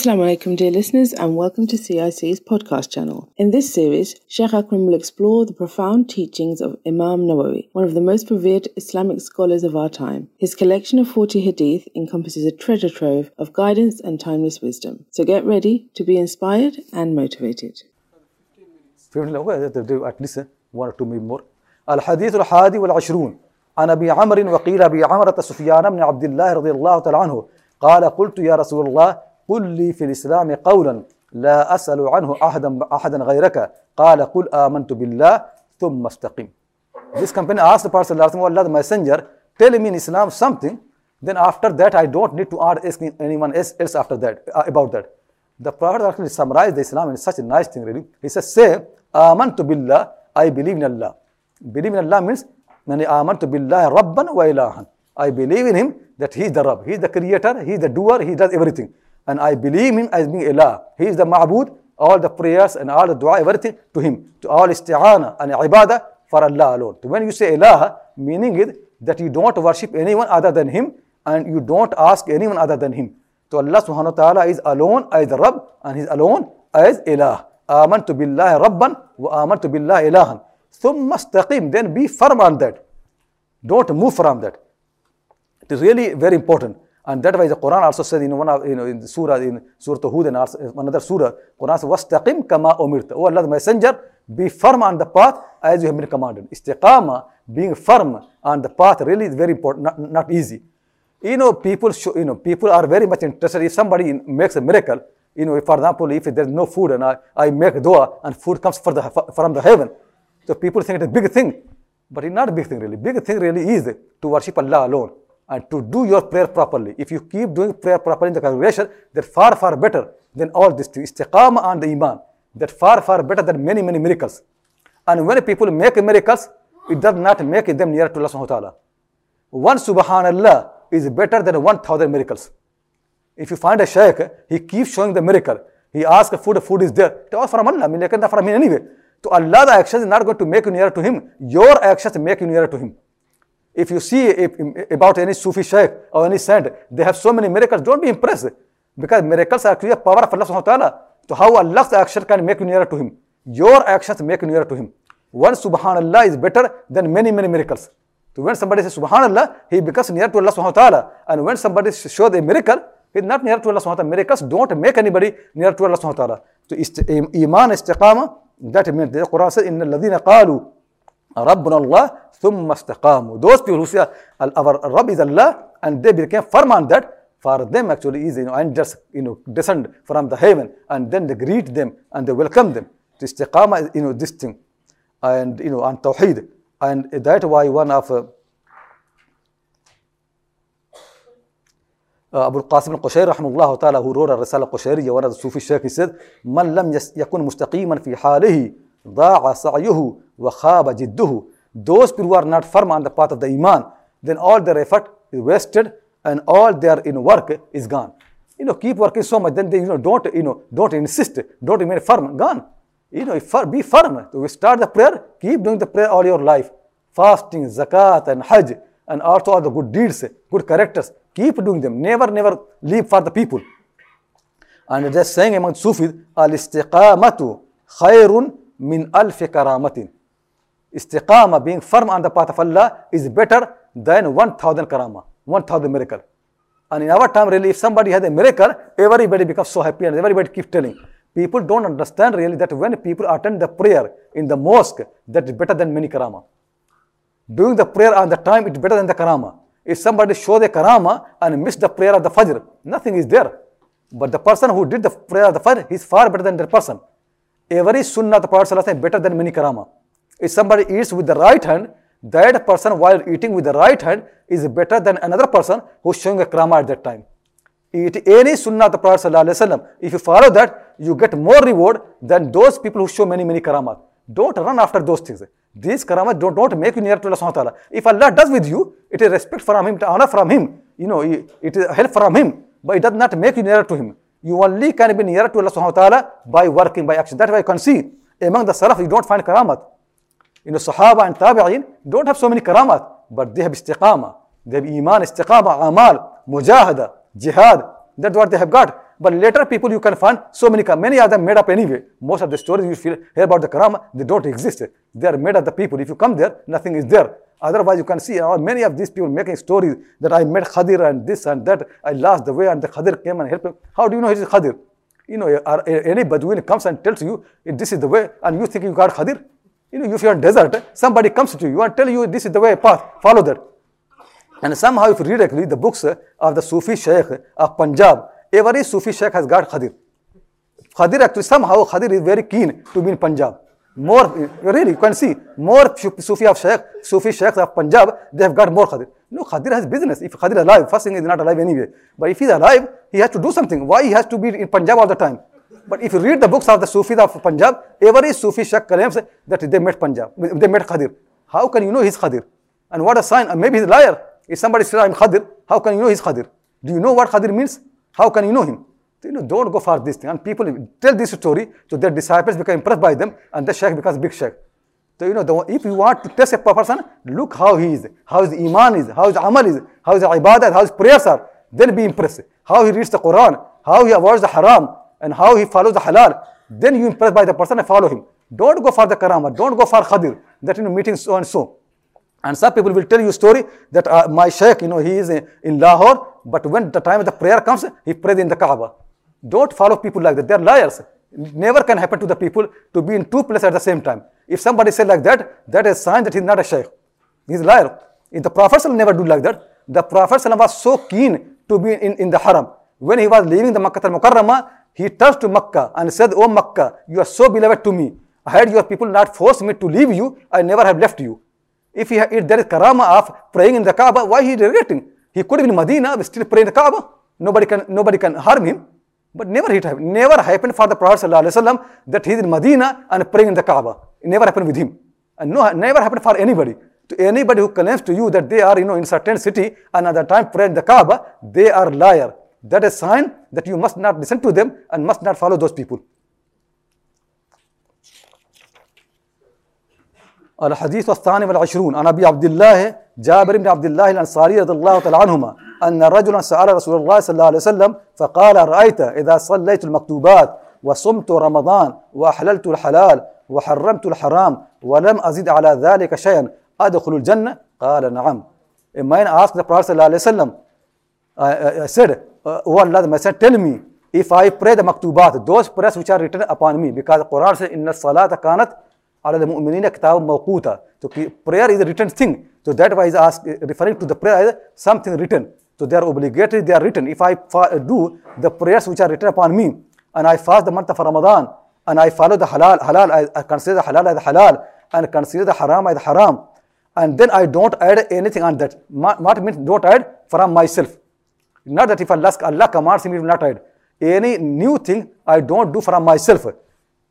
Assalamu alaikum, dear listeners, and welcome to CIC's podcast channel. In this series, Sheikh Akram will explore the profound teachings of Imam Nawawi, one of the most revered Islamic scholars of our time. His collection of 40 hadith encompasses a treasure trove of guidance and timeless wisdom. So get ready to be inspired and motivated. at least one or two maybe more الحديث الحادي والعشرون عن ابي عمرو وقيل ابي عمرة سفيان بن عبد الله رضي الله تعالى عنه قال قلت يا رسول الله قل لي في الاسلام قولا لا اسال عنه احدا احدا غيرك قال قل امنت بالله ثم استقم This company asked the Prophet Allah the messenger, tell me in Islam something, then after that I don't need to ask anyone else, else after that, uh, about that. The Prophet actually summarized the Islam in such a nice thing really. He says, say, amantu billah, I believe in Allah. Believe in Allah means, Mani amantu billah rabban wa ilahan. I believe in him that he is the Rabb, he is the creator, he is the doer, he does everything. And I believe him as being Allah. He is the ma'bud, all the prayers and all the dua, everything to him. To all isti'ana and ibadah for Allah alone. So when you say Allah, meaning is that you don't worship anyone other than him and you don't ask anyone other than him. So Allah subhanahu wa ta'ala is alone as the Rabb and he is alone as Ilah. آمنت بالله ربا وآمنت بالله إلها ثم استقيم then be firm on that don't move from that it is really very important and that why the Quran also said in one of you know in the surah in Surah Hud and also another surah Quran says wastaqim kama umirta. Oh Allah the messenger be firm on the path as you have been commanded. Istiqama being firm on the path really is very important not, not easy. You know people show, you know people are very much interested. If somebody makes a miracle you know, for example, if there's no food and I, I make dua and food comes the, from the heaven, so people think it's a big thing. But it's not a big thing really. Big thing really is to worship Allah alone and to do your prayer properly. If you keep doing prayer properly in the congregation, that's far, far better than all this. Istiqama on the Iman. That's far, far better than many, many miracles. And when people make miracles, it does not make them nearer to Allah subhanahu wa ta'ala. One subhanallah is better than 1000 miracles. If you find a shaykh, he keeps showing the miracle. He asks food, food is there. It was from Allah. I mean, from him anyway. So Allah, the actions is not going to make you nearer to Him. Your actions make you nearer to Him. If you see if, about any Sufi shaykh or any saint, they have so many miracles, don't be impressed. Because miracles are actually a power of Allah subhanahu wa ta'ala. So how Allah's action can make you nearer to Him. Your actions make you nearer to Him. One subhanallah is better than many, many miracles. So when somebody says subhanallah, he becomes near to Allah subhanahu wa ta'ala. And when somebody shows a miracle, He's not near to Allah subhanahu wa ta'ala. Miracles don't make anybody near to Allah subhanahu wa ta'ala. So iman istiqama, that means the Quran says, إِنَّ الَّذِينَ قَالُوا رَبُّنَا اللَّهِ ثُمَّ اسْتَقَامُوا Those people who say, our Rabb is Allah, and they became firm on that, for them actually is, you know, and just, you know, descend from the heaven, and then they greet them, and they welcome them. So istiqama is, you know, this thing. And, you know, on tawheed. And that's why one of, uh, uh, rahimahullah ta'ala who wrote a Risala Qushayriya, one of the Sufi Shaykh, he said, من لم يكن مستقيما في حاله ضاع سعيه وخاب جده. Those people who are not firm on the path of the Iman, then all their effort is wasted and all their in work is gone. You know, keep working so much, then they, you know, don't, you know, don't insist, don't remain firm, gone. You know, be firm. So we start the prayer, keep doing the prayer all your life. Fasting, zakat and hajj and also all the good deeds, good characters. Keep doing them. Never, never leave for the people. And just saying among Sufis, al-istiqamatu khayrun min alfi karamatin. Istiqama, being firm on the path of Allah, is better than 1000 karama, 1000 miracle. And in our time, really, if somebody has a miracle, everybody becomes so happy and everybody keeps telling. People don't understand really that when people attend the prayer in the mosque, that is better than many karama. Doing the prayer on the time, it's better than the karama. If somebody show the karama and miss the prayer of the Fajr, nothing is there. But the person who did the prayer of the Fajr, he is far better than that person. Every sunnah of the Prophet is better than many karama. If somebody eats with the right hand, that person while eating with the right hand is better than another person who is showing a karama at that time. Eat any sunnah of the Prophet if you follow that, you get more reward than those people who show many, many karamat. Don't run after those things. These karamat don't, don't make you near to Allah ta'ala. If Allah does with you, it is respect from Him, honor from Him. You know, it is help from Him. But it does not make you nearer to Him. You only can be nearer to Allah subhanahu by working, by action. That's why you can see among the Salaf, you don't find karamat. You know, Sahaba and Tabi'in don't have so many karamat, but they have istiqama. They have iman, istiqama, amal, mujahada, jihad. That's what they have got. But later people you can find so many, many of them made up anyway. Most of the stories you feel, hear about the karama, they don't exist. They are made of the people. If you come there, nothing is there. Otherwise, you can see uh, many of these people making stories that I met Khadir and this and that. I lost the way and the Khadir came and helped me. How do you know it is Khadir? You know, any Bedouin comes and tells you this is the way and you think you got Khadir? You know, if you're in desert, somebody comes to you and tell you this is the way path, follow that. And somehow if you read actually the books of the Sufi Sheikh of Punjab, every Sufi Sheikh has got Khadir. Khadir actually somehow Khadir is very keen to be in Punjab. More, really, you can see, more Sufi of Sheikh, Sufi Sheikhs of Punjab, they have got more Khadir. No, Khadir has business. If Khadir is alive, first thing is not alive anyway. But if he is alive, he has to do something. Why he has to be in Punjab all the time? But if you read the books of the Sufis of Punjab, every Sufi Sheikh claims that they met Punjab, they met Khadir. How can you know he's Khadir? And what a sign, maybe he's a liar. If somebody says, I'm Khadir, how can you know he's Khadir? Do you know what Khadir means? How can you know him? You know, don't go for this thing. And people tell this story to their disciples, become impressed by them, and the sheikh becomes big sheikh. So, you know, the, if you want to test a person, look how he is, how his iman is, how his amal is, how his ibadah, how his prayers are. Then be impressed. How he reads the Quran, how he avoids the haram, and how he follows the halal. Then you impressed by the person and follow him. Don't go for the karama, don't go for khadir, that know, meeting so and so. And some people will tell you a story that uh, my sheikh, you know, he is in Lahore, but when the time of the prayer comes, he prays in the Kaaba. Don't follow people like that. They are liars. Never can happen to the people to be in two places at the same time. If somebody says like that, that is a sign that he is not a sheikh. He is a liar. If the Prophet never do like that. The Prophet was so keen to be in, in the haram. When he was leaving the Makkah al-Mukarramah, he turned to Makkah and said, Oh Makkah, you are so beloved to me. I Had your people not forced me to leave you, I never have left you. If, he, if there is karama of praying in the Kaaba, why he is regretting? He could have been in Medina, still pray in the Kaaba. Nobody can, nobody can harm him. But never it happened. Never happened for the Prophet ﷺ that he is in Medina and praying in the Kaaba. It never happened with him. And no, never happened for anybody. To anybody who claims to you that they are, you know, in certain city and at the time praying the Kaaba, they are liar. That is sign that you must not listen to them and must not follow those people. الحديث الثاني والعشرون. عن أبي عبد الله جابر بن عبد الله الأنصاري رضي الله تعالى عنهما أن رجلا سأل رسول الله صلى الله عليه وسلم فقال رأيت إذا صليت المكتوبات وصمت رمضان وأحللت الحلال وحرمت الحرام ولم أزد على ذلك شيئا أدخل الجنة؟ قال نعم. A man asked the Prophet صلى الله عليه وسلم uh, uh, said, uh, Oh Allah, the Messenger, tell me, if I pray the maktubat, those prayers which are written upon me, because Quran says, Inna salata kanat ala the mu'minina kitab mawquta. So prayer is a written thing. So that why is asked, referring to the prayer as something written. So they are obligatory, they are written. If I do the prayers which are written upon me, and I fast the month of Ramadan, and I follow the halal, halal, I consider the halal as halal, and consider the haram as haram, and then I don't add anything on that. What means don't add from myself? Not that if Allah, Allah commands me to not hide. Any new thing I don't do from myself.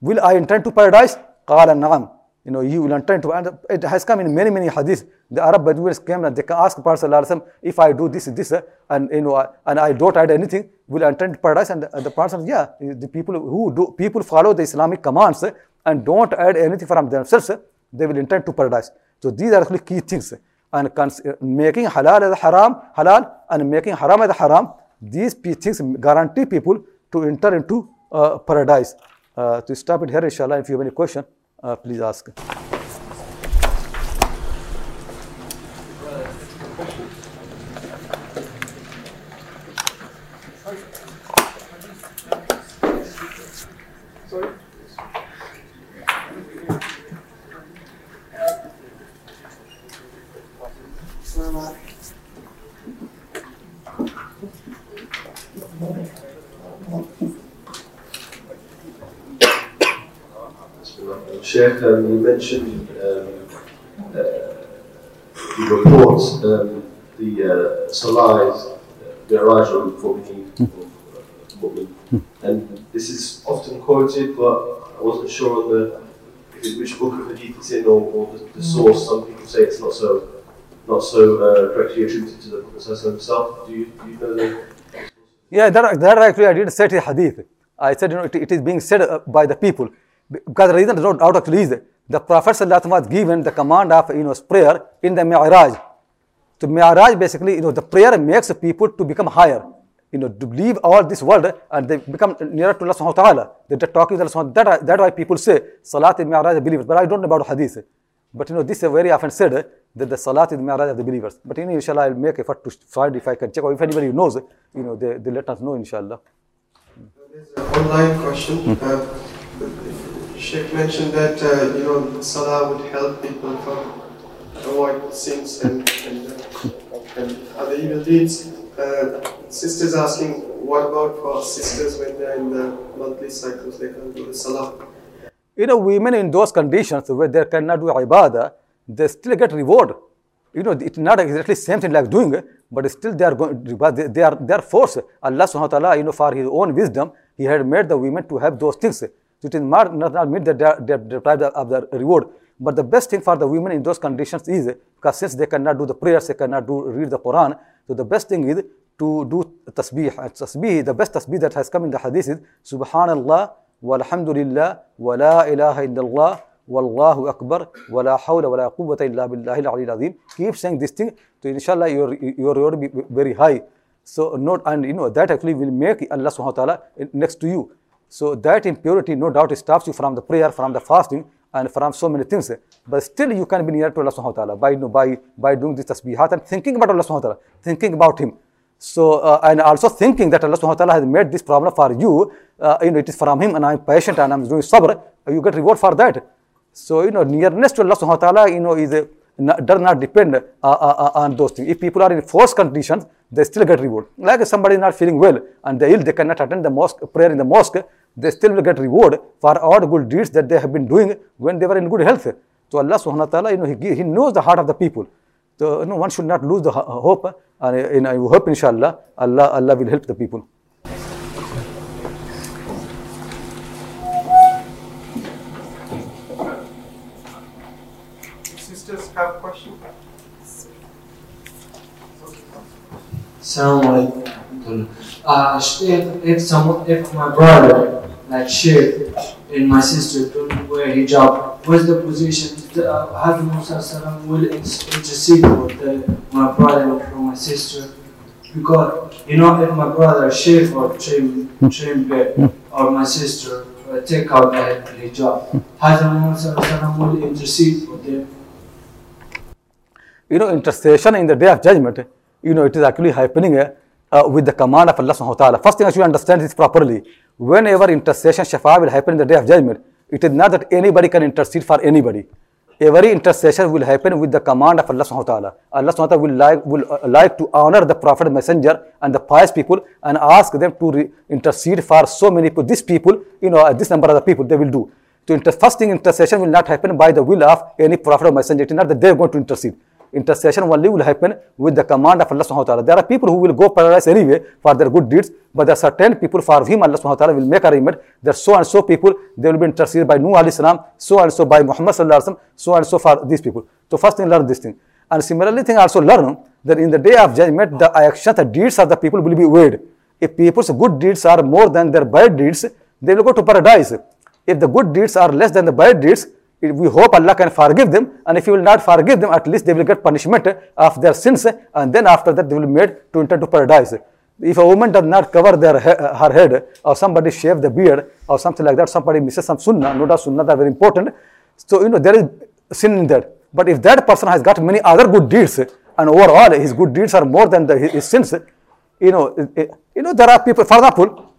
Will I enter into paradise? Qala na'am. You know, you will enter into, and it has come in many, many hadith. The Arab Bedouins came and they asked Prophet if I do this, this, and you know, and I don't add anything, will I enter into paradise? And the, and the Prophet yeah, the people who do, people follow the Islamic commands and don't add anything from themselves, they will enter into paradise. So these are actually key things. And making halal as haram, halal and making haram as haram, these things guarantee people to enter into uh, paradise. Uh, to stop it here, inshallah, if you have any question, uh, please ask. Sheikh, um, you mentioned um, uh, the report, um, the uh, Salah's Mi'raj al Mu'min, and this is often quoted, but I wasn't sure on the which book of hadith it's in or, or the, the, source. Some people say it's not so not so uh, correctly attributed to the Prophet himself. Do you, do you know the? Yeah, that, that actually I did say the hadith. I said, you know, it, it is being said uh, by the people. Because the reason is not out of is the Prophet was given the command of you know prayer in the Mi'raj. So Mi'raj basically, you know, the prayer makes people to become higher. you know, to leave all this world and they become nearer to Allah subhanahu wa ta'ala. They're talking to Allah subhanahu wa ta'ala. That's why people say Salat in Mi'raj of believers. But I don't know about hadith. But you know, this is very often said that the Salat is Mi'raj of the believers. But you know, inshallah, I'll make effort to find if I can check or if anybody knows, you know, they, they let us know, inshallah. There's an online question. Uh, Sheikh mentioned that uh, you know Salah would help people from avoid sins and, and, and other evil deeds. Uh, sisters asking, what about for sisters when they're in the monthly cycles, they can't do the Salah? You know, women in those conditions where they cannot do ibadah, they still get reward. You know, it's not exactly same thing like doing, it, but still they are going, they are they are forced. Allah subhanahu wa ta'ala, you know, for his own wisdom, he had made the women to have those things. It is not, not, they are, deprived of the reward. But the best thing for the women in those conditions is, because since they cannot do the prayers, they cannot do read the Quran, so the best thing is to do tasbih. And tasbih, the best tasbih that has come in the hadith is Subhanallah, walhamdulillah, wa la ilaha illallah, wallahu akbar, wa la hawla wa la quwwata illa billahi al. Keep saying this thing, so inshallah your, your reward will be very high. So note, and you know, that actually will make Allah subhanahu wa ta'ala next to you. So that impurity, no doubt, stops you from the prayer, from the fasting, and from so many things. But still you can be near to Allah subhanahu wa ta'ala by, by, by doing this tasbihat and thinking about Allah subhanahu wa ta'ala, thinking about Him. So, uh, and also thinking that Allah subhanahu wa ta'ala has made this problem for you, uh, you know, it is from Him and I'm patient and I'm doing sabr, you get reward for that. So, you know, nearness to Allah subhanahu wa ta'ala, you know, is a, does not depend uh, uh, on those things. If people are in forced conditions, they still get reward. Like somebody is not feeling well and they ill, they cannot attend the mosque, prayer in the mosque, they still will get reward for all good deeds that they have been doing when they were in good health. So Allah subhanahu wa ta'ala, you know, he, he knows the heart of the people. So you know, one should not lose the hope and you know, I hope inshallah Allah, Allah will help the people. Sisters have questions? Assalamu alaikum. Uh, if, if someone, if my brother, like Sheikh, and my sister don't wear hijab, what's the position? Uh, Hazrat Musa will intercede for the, my brother or my sister. Because, you know, if my brother shave or trim, trim beard, or my sister uh, take out the hijab, Hazrat Musa salam will intercede for them. You know, intercession in the day of judgment, you know, it is actually happening uh, uh, with the command of Allah subhanahu wa ta'ala. First thing I should understand this properly. Whenever intercession, shafa will happen in the day of judgment, it is not that anybody can intercede for anybody. Every intercession will happen with the command of Allah subhanahu wa ta'ala. Allah subhanahu wa ta'ala will like, will, uh, like to honor the Prophet, Messenger and the pious people and ask them to intercede for so many people. These people, you know, this number of the people, they will do. To inter- first thing, intercession will not happen by the will of any Prophet or Messenger. It is not that they are going to intercede intercession only will happen with the command of Allah subhanahu wa ta'ala. There are people who will go paradise anyway for their good deeds, but there are certain people for whom Allah subhanahu wa ta'ala will make arrangement. Are so and so people, they will be interceded by Nuh alayhi salam, so and so by Muhammad sallallahu wasallam, so and so for these people. So first thing learn this thing. And similarly thing also learn that in the day of judgment, the actions, the deeds of the people will be weighed. If people's good deeds are more than their bad deeds, they will go to paradise. If the good deeds are less than the bad deeds, we hope Allah can forgive them and if He will not forgive them, at least they will get punishment of their sins and then after that they will be made to enter to paradise. If a woman does not cover their her head or somebody shave the beard or something like that, somebody misses some sunnah, no doubt sunnah are very important. So, you know, there is sin in that. But if that person has got many other good deeds and overall his good deeds are more than the, his sins, you know, eh, eh, you know, there are people, for example,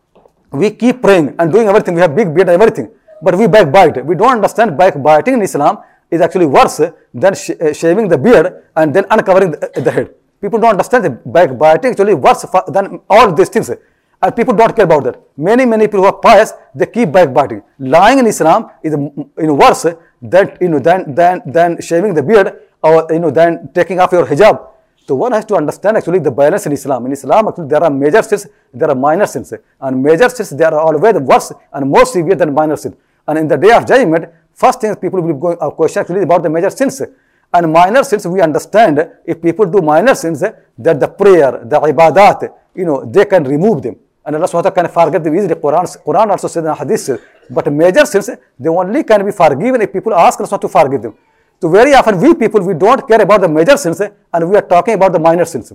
we keep praying and doing everything, we have big beard and everything but we backbite. We don't understand backbiting in Islam is actually worse than sh uh, shaving the beard and then uncovering the, uh, the, head. People don't understand that backbiting is actually worse than all these things. And people don't care about that. Many, many people who are pious, they keep backbiting. Lying in Islam is mm, you know, worse than, you know, than, than, than shaving the beard or you know, than taking off your hijab. So one has to understand actually the balance in Islam. In Islam, actually there are major sins, there are minor sins. And major sins, they are always worse and more severe than minor sins. And in the day of judgment, first thing people will going uh, question actually about the major sins. And minor sins, we understand if people do minor sins, that the prayer, the ibadat, you know, they can remove them. And Allah SWT can forget them easily. Quran, Quran also says in hadith. But major sins, they only can be forgiven if people ask Allah to forgive them. So very often we people, we don't care about the major sins and we are talking about the minor sins.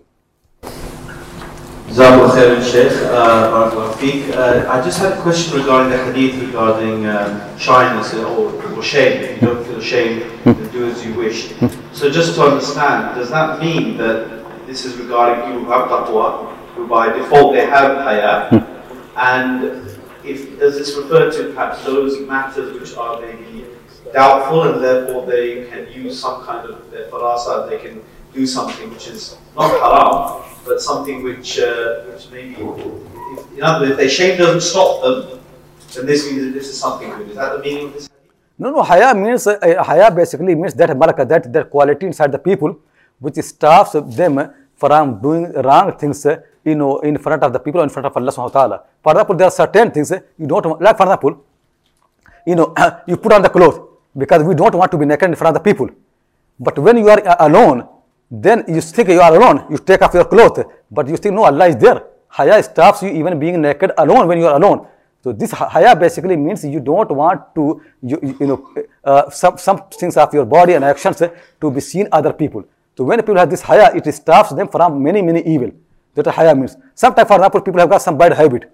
Jazakallah khairan, Sheikh. Uh. Uh, I just had a question regarding the hadith regarding um, shyness or, or shame. If you don't feel shame, then do as you wish. So just to understand, does that mean that this is regarding people who have taqwa, who by default they have haya, and if does this refer to perhaps those matters which are maybe doubtful and therefore they can use some kind of their farasa, they can do something which is not haram, but something which, uh, which maybe, if, in other words, if their shame doesn't stop them, then this means that this is something good. Is that the meaning of this? No, no, haya means, uh, haya basically means that malaka, that, that quality inside the people which stops them from doing wrong things, uh, you know, in front of the people in front of Allah subhanahu wa ta'ala. For example, there are certain things uh, you don't like for example, you know, you put on the clothes because we don't want to be naked in front of the people. But when you are uh, alone, then you think you are alone, you take off your clothes, but you think no, Allah is there. Haya stops you even being naked alone when you are alone. So this haya basically means you don't want to, you, you, you know, uh, some, some things of your body and actions to be seen other people. So when people have this haya, it stops them from many, many evil. That haya means. Sometimes, for example, people have got some bad habit.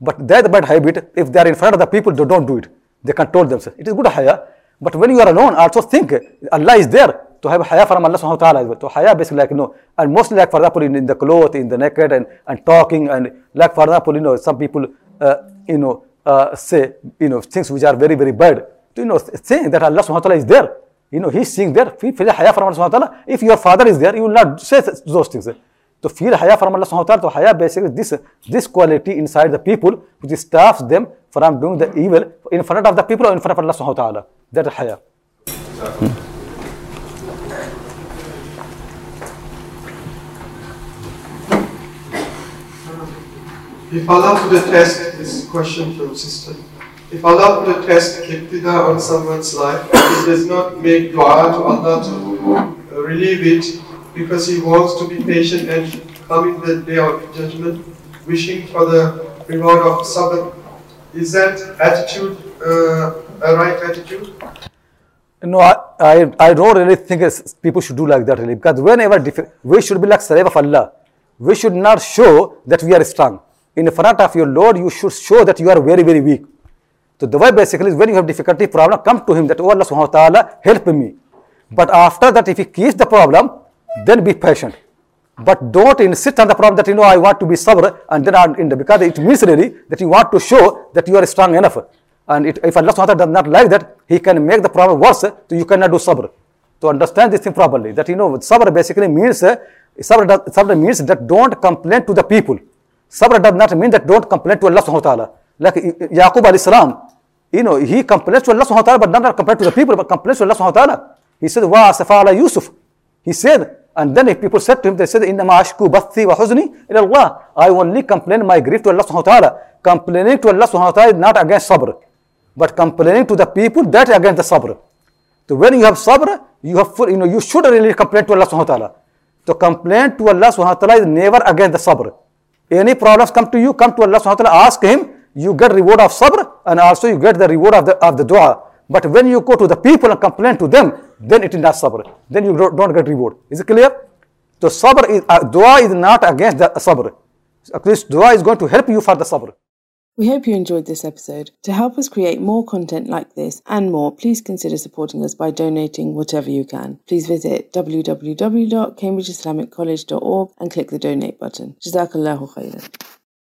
But that bad habit, if they are in front of the people, they don't do it. They control themselves. It is good haya. But when you are alone, also think Allah is there to have haya from Allah subhanahu wa ta'ala. So haya basically like, you know, and mostly like for example in, in the clothes, in the naked and, and talking and like for example, you know, some people, uh, you know, uh, say, you know, things which are very, very bad. You know, saying that Allah subhanahu wa ta'ala is there. You know, he's seeing there, feel, haya from Allah subhanahu wa ta'ala. If your father is there, you will not say those things. To feel haya from Allah subhanahu wa ta'ala, so haya basically this, this quality inside the people which stops them from doing the evil in front of the people or in front of Allah subhanahu wa ta'ala. That is haya. If Allah put a test, this question from sister. If Allah put a test, iqtida on someone's life, he does not make dua to Allah to relieve it because he wants to be patient and come in the day of judgment, wishing for the reward of sabr. Is that attitude uh, a right attitude? No, I, I, I don't really think people should do like that really because whenever we should be like slave of Allah. We should not show that we are strong. In front of your Lord, you should show that you are very, very weak. So the way basically is when you have difficulty, problem, come to him that, oh Allah subhanahu wa ta'ala, help me. But after that, if he keeps the problem, then be patient. But don't insist on the problem that, you know, I want to be sabr and then I'm in the, because it means really that you want to show that you are strong enough. And it, if Allah subhanahu wa ta'ala does not like that, he can make the problem worse, so you cannot do sabr. To understand this thing properly, that, you know, sabr basically means, sabr, does, sabr means that don't complain to the people. Sabr does not mean that don't complain to Allah subhanahu wa ta'ala. Like Yaqub alayhi salam, you know, he complains to Allah subhanahu wa ta'ala, but not complain to the people, but complains to Allah subhanahu wa ta'ala. He said, Wa ala Yusuf. He said, and then if people said to him, they said, Inna ashku bathi wa huzni ila Allah. I only complain my grief to Allah subhanahu wa ta'ala. Complaining to Allah subhanahu wa ta'ala is not against sabr. But complaining to the people, that is against the sabr. So when you have sabr, you have full, you know, you should really complain to Allah subhanahu wa ta'ala. To complain to Allah subhanahu wa ta'ala is never against the sabr. Any problems come to you, come to Allah subhanahu wa ta'ala, ask him, you get reward of sabr and also you get the reward of the, of the dua. But when you go to the people and complain to them, then it is not sabr. Then you don't, get reward. Is it clear? So sabr is, uh, dua is not against the sabr. At least dua is going to help you for the sabr. We hope you enjoyed this episode. To help us create more content like this and more, please consider supporting us by donating whatever you can. Please visit www.cambridgeislamiccollege.org and click the donate button. Jazakallahu khairan.